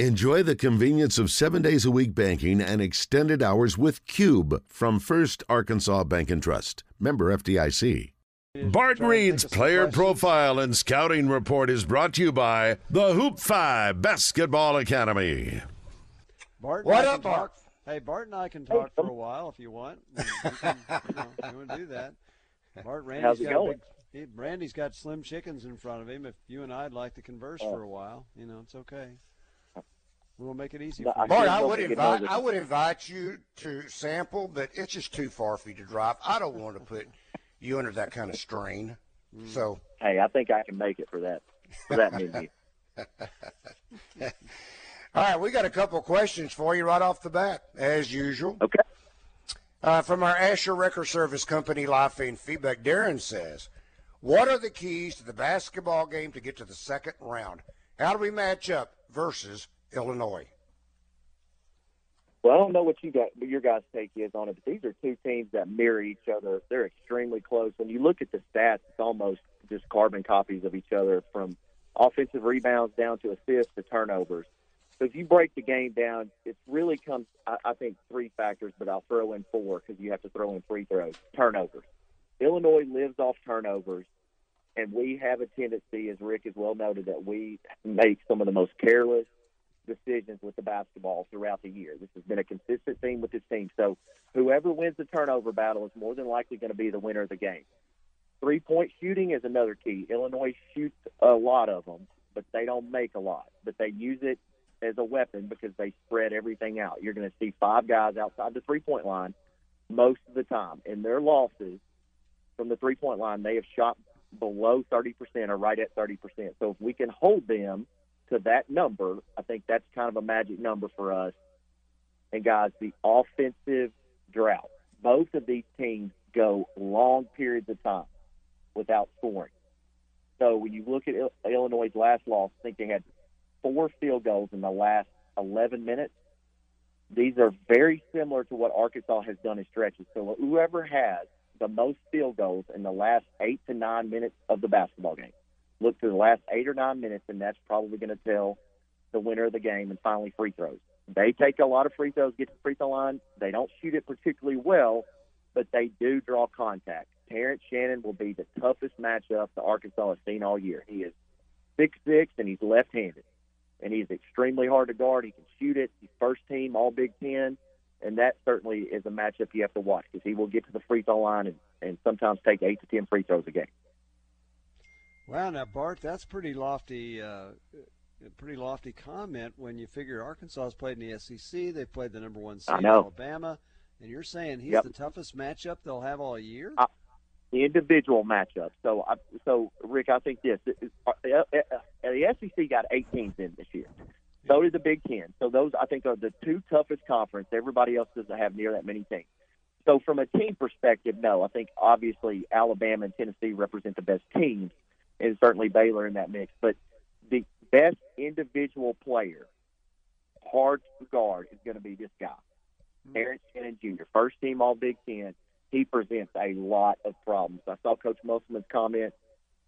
Enjoy the convenience of seven days a week banking and extended hours with Cube from First Arkansas Bank and Trust. Member FDIC. Bart Reid's player profile and scouting report is brought to you by the Hoop Phi Basketball Academy. Bart, What up, can talk- Bart? Hey, Bart and I can talk for a while if you want. You can, you know, you want to do that. Bart, Randy's How's it got a going? Big, Randy's got slim chickens in front of him. If you and I'd like to converse Oh. for a while, you know, it's okay. We'll make it easy for you. Bart, I would invite I would invite you to sample, but it's just too far for you to drive. I don't want to put you under that kind of strain. So Hey, I think I can make it for that for that menu. all right, we got a couple of questions for you right off the bat, as usual. Okay. Uh, from our Asher Record Service Company live feed feedback, Darren says, "What are the keys to the basketball game to get to the second round? How do we match up versus Illinois?" Well, I don't know what you got, what your guys' take is on it, but these are two teams that mirror each other. They're extremely close. When you look at the stats, it's almost just carbon copies of each other, from offensive rebounds down to assists to turnovers. So if you break the game down, it really comes, I, I think, three factors, but I'll throw in four because you have to throw in free throws. Turnovers. Illinois lives off turnovers, and we have a tendency, as Rick has well noted, that we make some of the most careless decisions with the basketball throughout the year. This has been a consistent theme with this team. So whoever wins the turnover battle is more than likely going to be the winner of the game. Three point shooting is another key. Illinois shoots a lot of them, but they don't make a lot. But they use it as a weapon because they spread everything out. You're going to see five guys outside the three point line most of the time. In their losses from the three point line, they have shot below 30% or right at 30%. So if we can hold them to that number, I think that's kind of a magic number for us. And guys, the offensive drought. Both of these teams go long periods of time without scoring. So when you look at Il- Illinois' last loss, I think they had four field goals in the last 11 minutes. These are very similar to what Arkansas has done in stretches. So whoever has the most field goals in the last eight to nine minutes of the basketball game look to the last eight or nine minutes, and that's probably going to tell the winner of the game. And finally, free throws. They take a lot of free throws, get to the free throw line. They don't shoot it particularly well, but they do draw contact. Terrence Shannon will be the toughest matchup the Arkansas has seen all year. He is six six and he's left handed. And he's extremely hard to guard. He can shoot it. He's first team all Big Ten. And that certainly is a matchup you have to watch because he will get to the free throw line and, and sometimes take eight to ten free throws a game. Wow, now Bart, that's pretty lofty. Uh, pretty lofty comment when you figure Arkansas has played in the SEC. They played the number one seed. Alabama, and you're saying he's Yep. the toughest matchup they'll have all year. The individual matchup. So, I, so Rick, I think this: uh, uh, uh, the SEC got eight teams in this year. So did the Big Ten. So those, I think, are the two toughest conference. Everybody else doesn't have near that many teams. So from a team perspective, no, I think obviously Alabama and Tennessee represent the best teams, and certainly Baylor in that mix. But the best individual player, hard to guard, is going to be this guy, mm-hmm. Terrence Shannon Jr., first team All Big Ten he presents a lot of problems. I saw Coach Musselman's comment.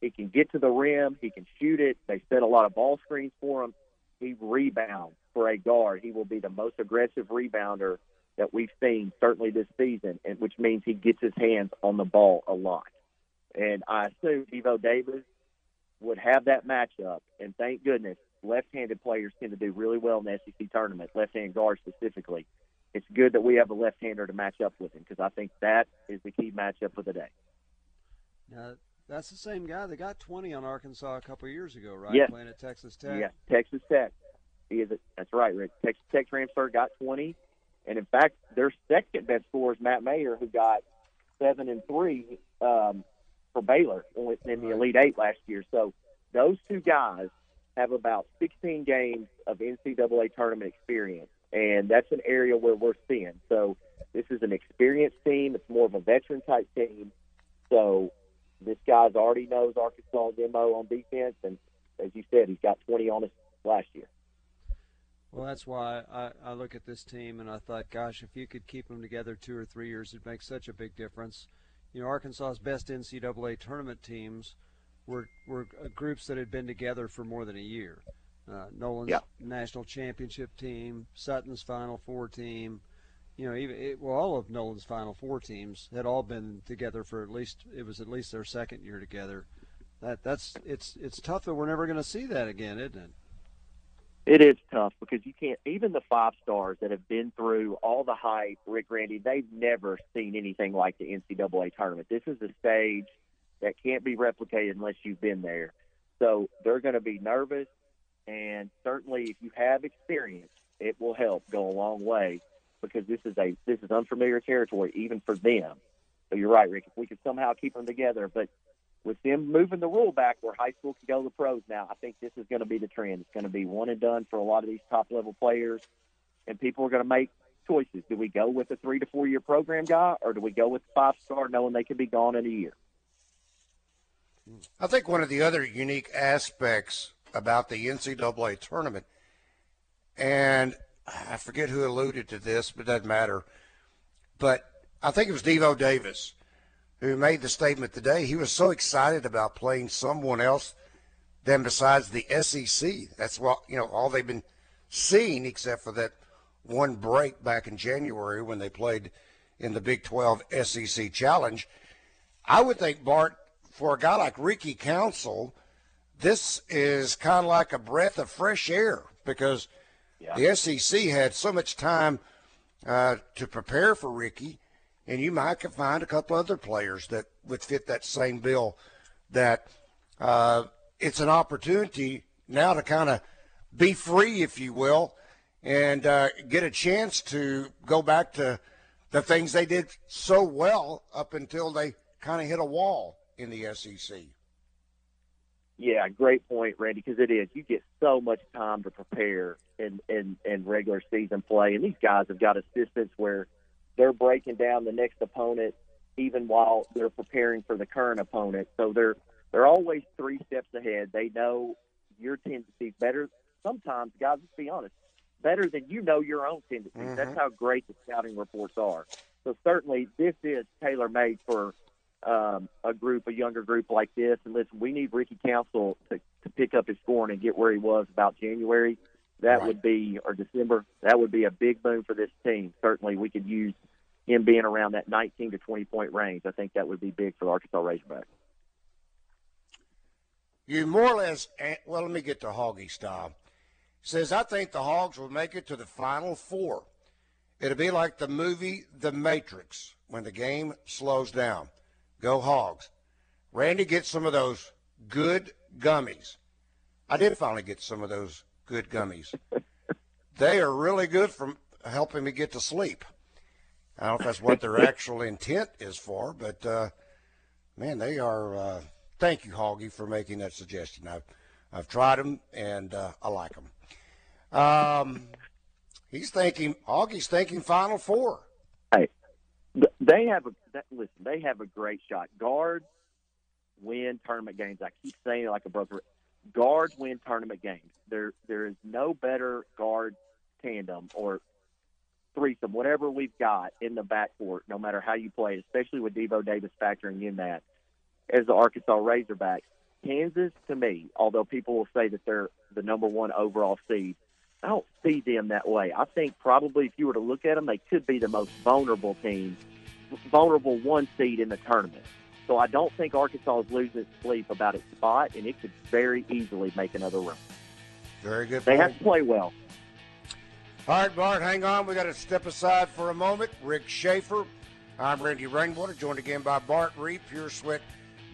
He can get to the rim. He can shoot it. They set a lot of ball screens for him. He rebounds for a guard. He will be the most aggressive rebounder that we've seen certainly this season, and which means he gets his hands on the ball a lot. And I assume Devo Davis would have that matchup. And thank goodness, left-handed players tend to do really well in the SEC tournament, left-hand guards specifically it's good that we have a left-hander to match up with him because I think that is the key matchup of the day. Now, that's the same guy that got 20 on Arkansas a couple of years ago, right? Yes. Playing at Texas Tech. Yeah, Texas Tech. He is. A, that's right, Rick. Texas Tech transfer got 20, and in fact, their second best scorer is Matt Mayer, who got seven and three um, for Baylor in the Elite Eight last year. So those two guys have about 16 games of NCAA tournament experience, and that's an area where we're seeing. So this is an experienced team. It's more of a veteran type team. So this guy's already knows Arkansas demo on defense, and as you said, he's got 20 on us last year. Well, that's why I, I look at this team and I thought, gosh, if you could keep them together two or three years, it'd make such a big difference. You know, Arkansas's best NCAA tournament teams were were uh, groups that had been together for more than a year. uh, Nolan's yeah. national championship team, Sutton's Final Four team. You know, even it, well, all of Nolan's Final Four teams had all been together for at least it was at least their second year together. That that's it's it's tough that we're never going to see that again, isn't it? It is tough because you can't. Even the five stars that have been through all the hype, Rick Randy, they've never seen anything like the NCAA tournament. This is a stage that can't be replicated unless you've been there. So they're going to be nervous, and certainly if you have experience, it will help go a long way because this is a this is unfamiliar territory even for them. So you're right, Rick. If we could somehow keep them together, but with them moving the rule back where high school can go to the pros now, I think this is going to be the trend. It's going to be one and done for a lot of these top level players, and people are going to make choices. Do we go with a three to four year program guy, or do we go with five star, knowing they could be gone in a year? I think one of the other unique aspects about the NCAA tournament, and I forget who alluded to this, but it doesn't matter. But I think it was Devo Davis who made the statement today. He was so excited about playing someone else than besides the SEC. That's what you know. All they've been seeing, except for that one break back in January when they played in the Big 12 SEC Challenge. I would think Bart for a guy like Ricky Council, this is kind of like a breath of fresh air because yeah. the SEC had so much time uh, to prepare for Ricky, and you might find a couple other players that would fit that same bill. That uh, it's an opportunity now to kind of be free, if you will, and uh, get a chance to go back to the things they did so well up until they kind of hit a wall in the SEC. Yeah, great point, Randy. Because it is, you get so much time to prepare in, in in regular season play, and these guys have got assistants where they're breaking down the next opponent even while they're preparing for the current opponent. So they're they're always three steps ahead. They know your tendencies better. Sometimes, guys, let's be honest, better than you know your own tendencies. Mm-hmm. That's how great the scouting reports are. So certainly, this is tailor made for um, a group, a younger group like this. And listen, we need Ricky Council to, to pick up his scoring and get where he was about January. That right. would be, or December, that would be a big boon for this team. Certainly, we could use him being around that 19 to 20 point range. I think that would be big for the Arkansas Razorbacks. You more or less, well, let me get to Hoggy style. Says, I think the Hogs will make it to the Final Four. It'll be like the movie The Matrix when the game slows down. Go Hogs. Randy gets some of those good gummies. I did finally get some of those good gummies. they are really good for helping me get to sleep. I don't know if that's what their actual intent is for, but uh, man, they are. Uh, thank you, Hoggy, for making that suggestion. I've I've tried them and uh, I like them. Um, he's thinking Hoggy's thinking Final Four. Hey, they have a listen. They have a great shot. Guards win tournament games. I keep saying it like a broker. Guards win tournament games. There, there is no better guard tandem or threesome, whatever we've got in the backcourt, no matter how you play especially with Devo Davis factoring in that as the Arkansas Razorbacks. Kansas, to me, although people will say that they're the number one overall seed, I don't see them that way. I think probably if you were to look at them, they could be the most vulnerable team, vulnerable one seed in the tournament. So I don't think Arkansas is losing sleep about its spot, and it could very easily make another run. Very good. They have to play well. All right, Bart, hang on. We got to step aside for a moment. Rick Schaefer. I'm Randy Rainwater, joined again by Bart Reid, Pure Sweat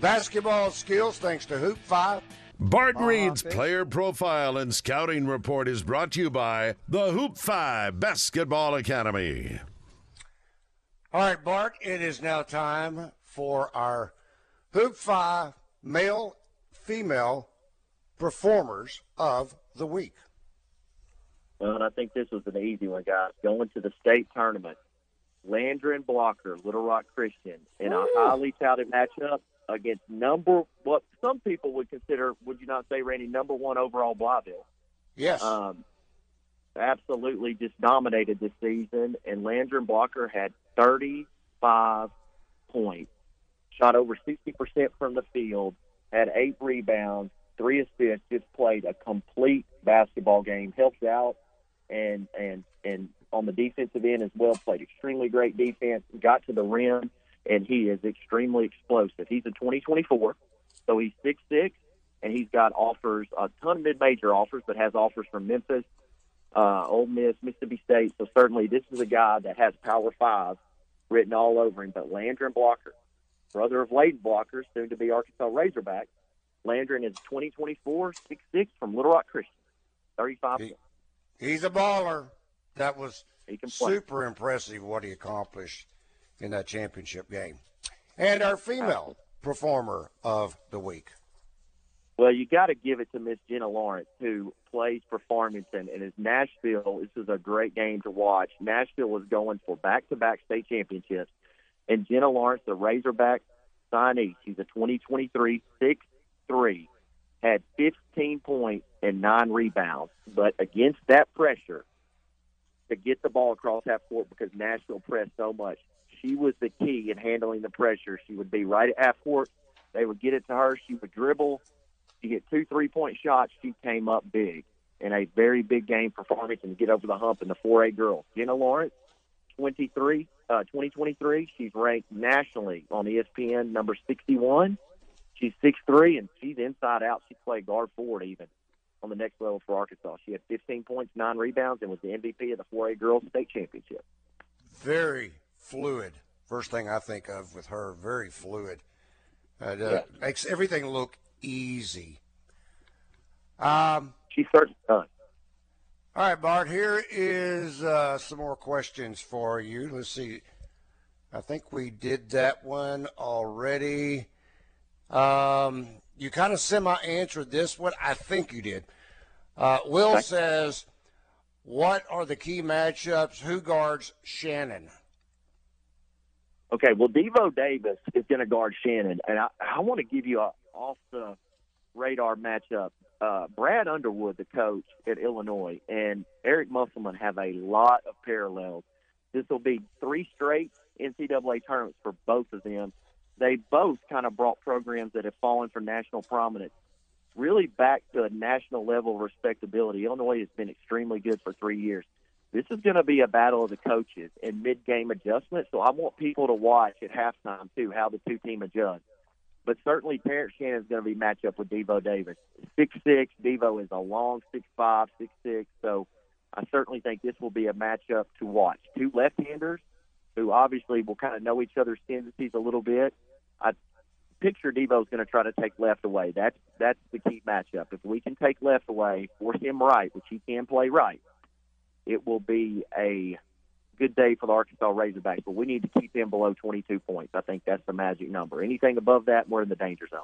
Basketball Skills, thanks to Hoop Phi. Bart Reid's player profile and scouting report is brought to you by the Hoop Phi Basketball Academy. All right, Bart, it is now time for our Hoop Phi male female performers of the week. Well, and I think this was an easy one, guys. Going to the state tournament, Landren Blocker, Little Rock Christian, in a highly touted matchup against number what some people would consider, would you not say, Randy, number one overall Blytheville? Yes. Um, absolutely just dominated this season, and Landren Blocker had 35 points, shot over 60% from the field, had eight rebounds, three assists, just played a complete basketball game, helped out, and and and on the defensive end as well, played extremely great defense, got to the rim, and he is extremely explosive. He's a 2024, so he's six six, and he's got offers, a ton of mid-major offers, but has offers from Memphis, uh, Miss, Mississippi State. So certainly, this is a guy that has Power Five written all over him. But Landren Blocker, brother of Layden Blocker, soon to be Arkansas Razorback. Landren is 2024, 6'6 from Little Rock Christian, 35. He, he's a baller. That was super impressive what he accomplished in that championship game. And our female performer of the week. Well, you got to give it to Miss Jenna Lawrence, who plays for Farmington, and is Nashville. This is a great game to watch. Nashville was going for back-to-back state championships, and Jenna Lawrence, the Razorback signee, she's a 2023 6'3", had 15 points and nine rebounds. But against that pressure, to get the ball across half court because Nashville pressed so much, she was the key in handling the pressure. She would be right at half court. They would get it to her. She would dribble she hit two three point shots. She came up big in a very big game for Farmington to get over the hump in the 4A girls. Jenna Lawrence, 23, uh, 2023. She's ranked nationally on ESPN number 61. She's six three and she's inside out. She played guard forward even on the next level for Arkansas. She had 15 points, nine rebounds, and was the MVP of the 4A girls state championship. Very fluid. First thing I think of with her, very fluid. Uh, yeah. Makes everything look easy. Um, she certainly does. All right, Bart. Here is uh, some more questions for you. Let's see. I think we did that one already. Um, you kind of semi-answered this one. I think you did. Uh, Will okay. says, "What are the key matchups? Who guards Shannon?" Okay, well, Devo Davis is going to guard Shannon, and I, I want to give you a off the radar matchup. Uh, Brad Underwood, the coach at Illinois, and Eric Musselman have a lot of parallels. This will be three straight NCAA tournaments for both of them. They both kind of brought programs that have fallen from national prominence really back to a national level of respectability. Illinois has been extremely good for three years. This is going to be a battle of the coaches and mid-game adjustment. So I want people to watch at halftime too how the two team adjust. But certainly, Terrence Shannon is going to be matched up with Devo Davis. Six six. Devo is a long six five, six six. So I certainly think this will be a matchup to watch. Two left-handers who obviously will kind of know each other's tendencies a little bit. I picture Devo's going to try to take left away. That's that's the key matchup. If we can take left away, force him right, which he can play right, it will be a good day for the Arkansas Razorbacks, but we need to keep them below 22 points. I think that's the magic number. Anything above that, we're in the danger zone.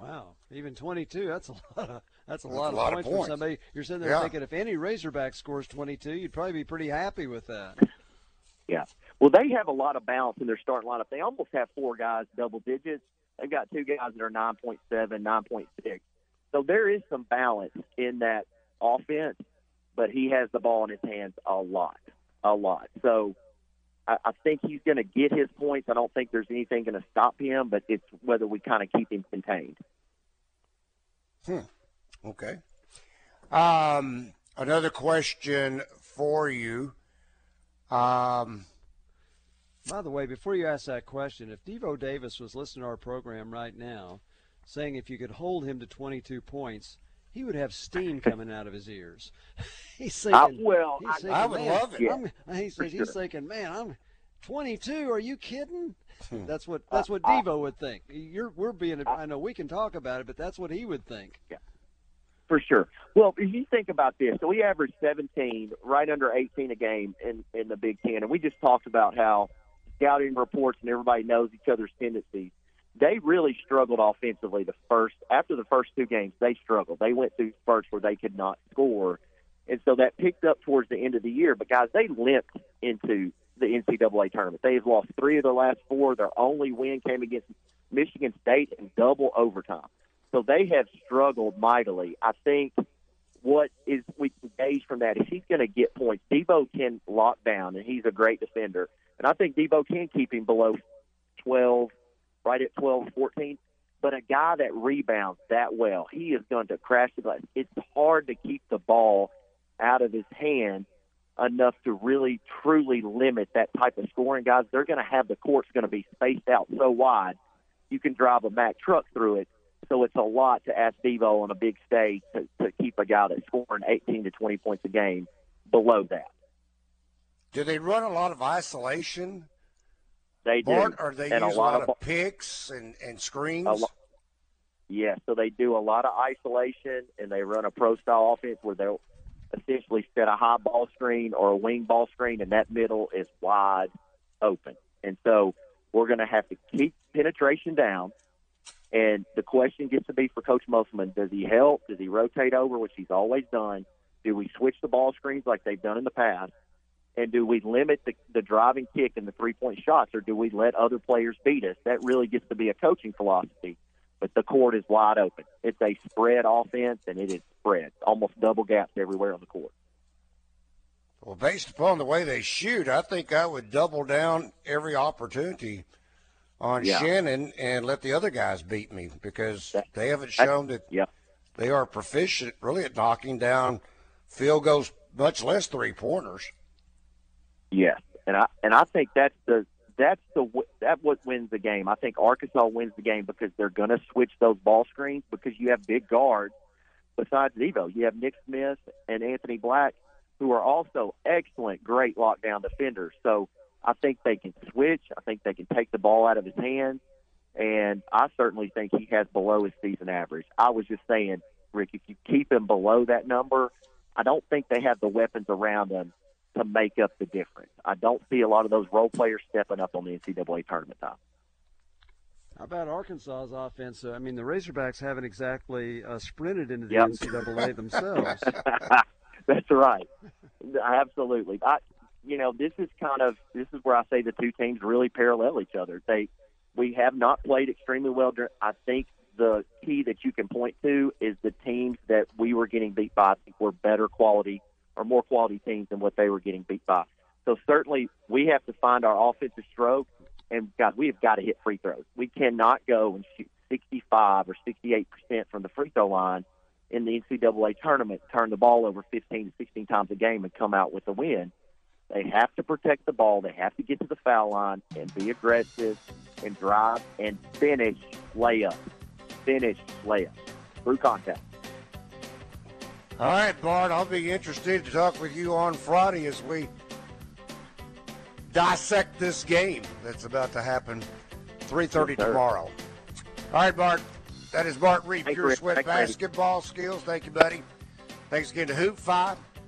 Wow, even 22, that's a lot of that's a, that's lot, a lot, of, points of points for somebody. You're sitting there yeah. thinking if any Razorback scores 22, you'd probably be pretty happy with that. yeah. Well, they have a lot of balance in their starting lineup. They almost have four guys double digits. They've got two guys that are 9.7, 9.6. So there is some balance in that offense but he has the ball in his hands a lot, a lot. So I, I think he's going to get his points. I don't think there's anything going to stop him, but it's whether we kind of keep him contained. Hmm. Okay. Um, another question for you. Um, By the way, before you ask that question, if Devo Davis was listening to our program right now, saying if you could hold him to 22 points – he would have steam coming out of his ears. he's thinking, I, well, he's thinking, I would love it. Yeah, he says, he's thinking, man, I'm 22. Are you kidding? Hmm. that's what that's what Devo would think. You're we're being. I know we can talk about it, but that's what he would think. Yeah, for sure. Well, if you think about this, so we averaged 17, right under 18 a game in in the Big Ten, and we just talked about how scouting reports and everybody knows each other's tendencies. They really struggled offensively the first after the first two games they struggled. They went through spurts where they could not score and so that picked up towards the end of the year. But guys they limped into the ncaa tournament. They have lost three of their last four. Their only win came against michigan state in double overtime so they have struggled mightily i think what is we can gauge from that is he's going to get points devo can lock down and he's a great defender and i think devo can keep him below 12 right at 12, 14. But a guy that rebounds that well, he is going to crash the glass. It's hard to keep the ball out of his hand enough to really truly limit that type of scoring, guys. They're going to have the court's going to be spaced out so wide you can drive a Mack truck through it. So it's a lot to ask Devo on a big stage to, to keep a guy that's scoring 18 to 20 points a game below that. Do they run a lot of isolation? They do. Bart, or they and use a lot, of, picks and, and screens? A lo- yeah, so they do a lot of isolation and they run a pro style offense where they'll essentially set a high ball screen or a wing ball screen, and that middle is wide open. And so we're going to have to keep penetration down. And the question gets to be for Coach Musselman: Does he help? Does he rotate over, which he's always done? Do we switch the ball screens like they've done in the past? And do we limit the, the driving kick and the three point shots, or do we let other players beat us? That really gets to be a coaching philosophy. But the court is wide open. It's a spread offense, and it is spread, almost double gaps everywhere on the court. Well, based upon the way they shoot, I think I would double down every opportunity on Yeah. Shannon and let the other guys beat me because That- they haven't shown that Yeah. they are proficient really at knocking down field goals, much less three pointers. Yes, and I and I think that's the that's the that what wins the game. I think Arkansas wins the game because they're going to switch those ball screens because you have big guards besides Devo. You have Nick Smith and Anthony Black who are also excellent, great lockdown defenders. So I think they can switch. I think they can take the ball out of his hands, and I certainly think he has below his season average. I was just saying, Rick, if you keep him below that number, I don't think they have the weapons around him to make up the difference. I don't see a lot of those role players stepping up on the NCAA tournament time. How about Arkansas's offense? I mean, the Razorbacks haven't exactly uh, sprinted into the Yep. NCAA themselves. That's right. Absolutely. I, you know, this is kind of this is where I say the two teams really parallel each other. They we have not played extremely well. I think the key that you can point to is the teams that we were getting beat by. I think were better quality or more quality teams than what they were getting beat by. So certainly we have to find our offensive stroke, and God, we have got to hit free throws. We cannot go and shoot 65 or 68 percent from the free throw line in the NCAA tournament, turn the ball over 15 to 16 times a game, and come out with a win. They have to protect the ball. They have to get to the foul line and be aggressive and drive and finish layup. Finish layup through contact. All right, Bart, I'll be interested to talk with you on Friday as we dissect this game that's about to happen 3.30 Yes, tomorrow. All right, Bart. That is Bart Reid, Thanks, Pure Rick. Sweat. Basketball Skills. Thank you, buddy. Thanks again to Hoop Phi,